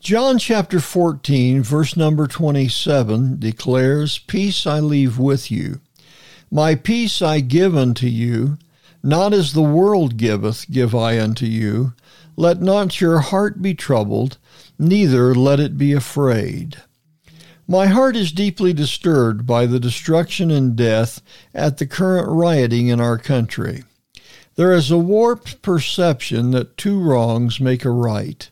John chapter 14, verse number 27 declares, Peace I leave with you. My peace I give unto you, not as the world giveth, give I unto you. Let not your heart be troubled, neither let it be afraid. My heart is deeply disturbed by the destruction and death at the current rioting in our country. There is a warped perception that two wrongs make a right.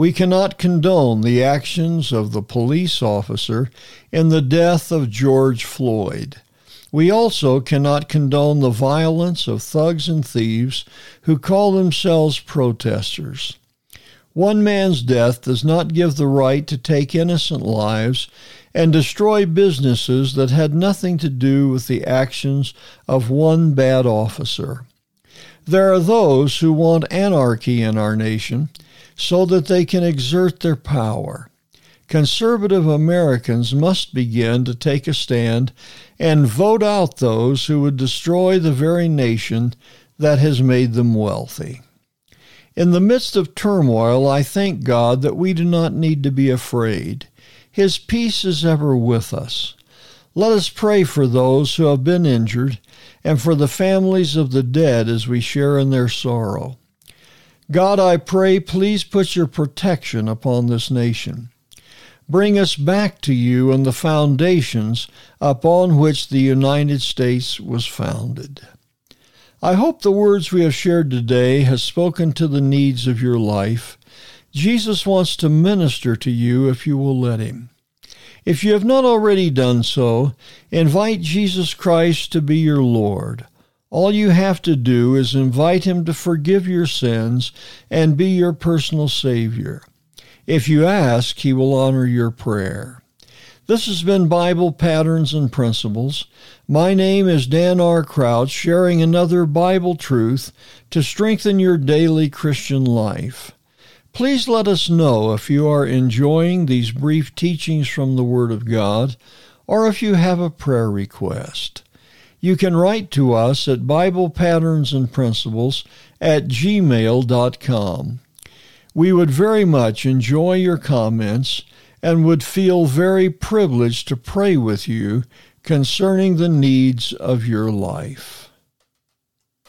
We cannot condone the actions of the police officer in the death of George Floyd. We also cannot condone the violence of thugs and thieves who call themselves protesters. One man's death does not give the right to take innocent lives and destroy businesses that had nothing to do with the actions of one bad officer. There are those who want anarchy in our nation so that they can exert their power. Conservative Americans must begin to take a stand and vote out those who would destroy the very nation that has made them wealthy. In the midst of turmoil, I thank God that we do not need to be afraid. His peace is ever with us. Let us pray for those who have been injured and for the families of the dead as we share in their sorrow. God, I pray, please put your protection upon this nation. Bring us back to you and the foundations upon which the United States was founded. I hope the words we have shared today has spoken to the needs of your life. Jesus wants to minister to you if you will let him. If you have not already done so, invite Jesus Christ to be your Lord. All you have to do is invite Him to forgive your sins and be your personal Savior. If you ask, He will honor your prayer. This has been Bible Patterns and Principles. My name is Dan R. Crouch, sharing another Bible truth to strengthen your daily Christian life. Please let us know if you are enjoying these brief teachings from the Word of God or if you have a prayer request. You can write to us at Bible Patterns and Principles at gmail.com. We would very much enjoy your comments and would feel very privileged to pray with you concerning the needs of your life.